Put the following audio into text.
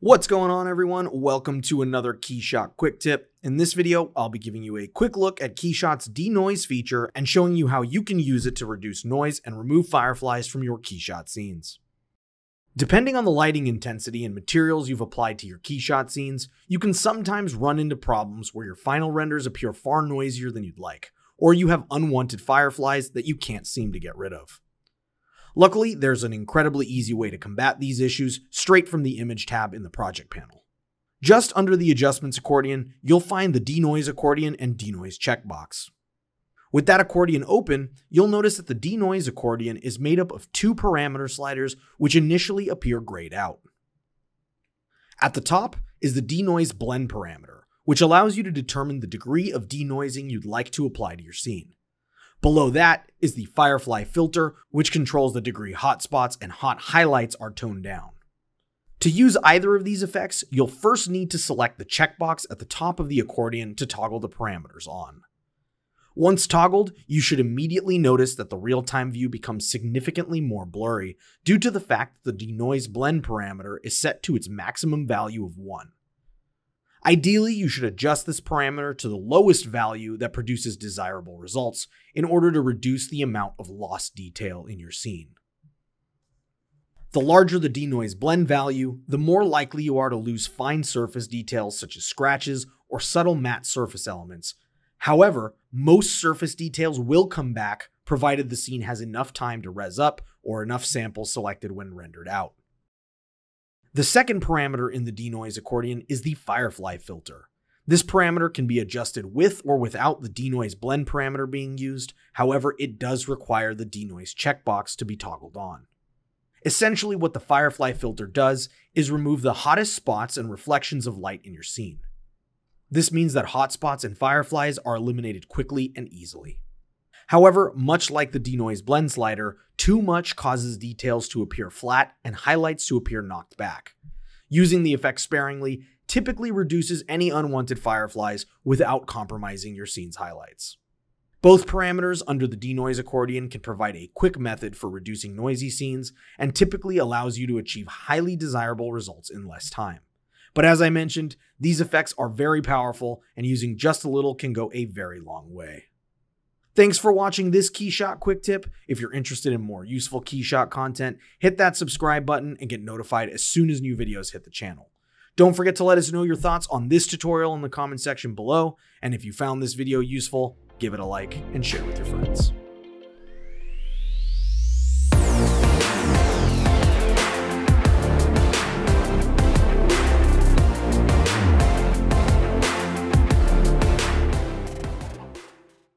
What's going on everyone? Welcome to another KeyShot quick tip. In this video, I'll be giving you a quick look at KeyShot's denoise feature and showing you how you can use it to reduce noise and remove fireflies from your KeyShot scenes. Depending on the lighting intensity and materials you've applied to your KeyShot scenes, you can sometimes run into problems where your final renders appear far noisier than you'd like, or you have unwanted fireflies that you can't seem to get rid of. Luckily, there's an incredibly easy way to combat these issues straight from the image tab in the project panel. Just under the adjustments accordion, you'll find the denoise accordion and denoise checkbox. With that accordion open, you'll notice that the denoise accordion is made up of two parameter sliders which initially appear grayed out. At the top is the denoise blend parameter, which allows you to determine the degree of denoising you'd like to apply to your scene. Below that is the Firefly filter, which controls the degree hotspots and hot highlights are toned down. To use either of these effects, you'll first need to select the checkbox at the top of the accordion to toggle the parameters on. Once toggled, you should immediately notice that the real-time view becomes significantly more blurry due to the fact that the denoise blend parameter is set to its maximum value of 1. Ideally, you should adjust this parameter to the lowest value that produces desirable results in order to reduce the amount of lost detail in your scene. The larger the denoise blend value, the more likely you are to lose fine surface details such as scratches or subtle matte surface elements. However, most surface details will come back provided the scene has enough time to res up or enough samples selected when rendered out. The second parameter in the denoise accordion is the firefly filter. This parameter can be adjusted with or without the denoise blend parameter being used, however, it does require the denoise checkbox to be toggled on. Essentially, what the firefly filter does is remove the hottest spots and reflections of light in your scene. This means that hotspots and fireflies are eliminated quickly and easily. However, much like the denoise blend slider, too much causes details to appear flat and highlights to appear knocked back. Using the effect sparingly typically reduces any unwanted fireflies without compromising your scene's highlights. Both parameters under the denoise accordion can provide a quick method for reducing noisy scenes and typically allows you to achieve highly desirable results in less time. But as I mentioned, these effects are very powerful and using just a little can go a very long way. Thanks for watching this KeyShot quick tip. If you're interested in more useful KeyShot content, hit that subscribe button and get notified as soon as new videos hit the channel. Don't forget to let us know your thoughts on this tutorial in the comment section below, and if you found this video useful, give it a like and share with your friends.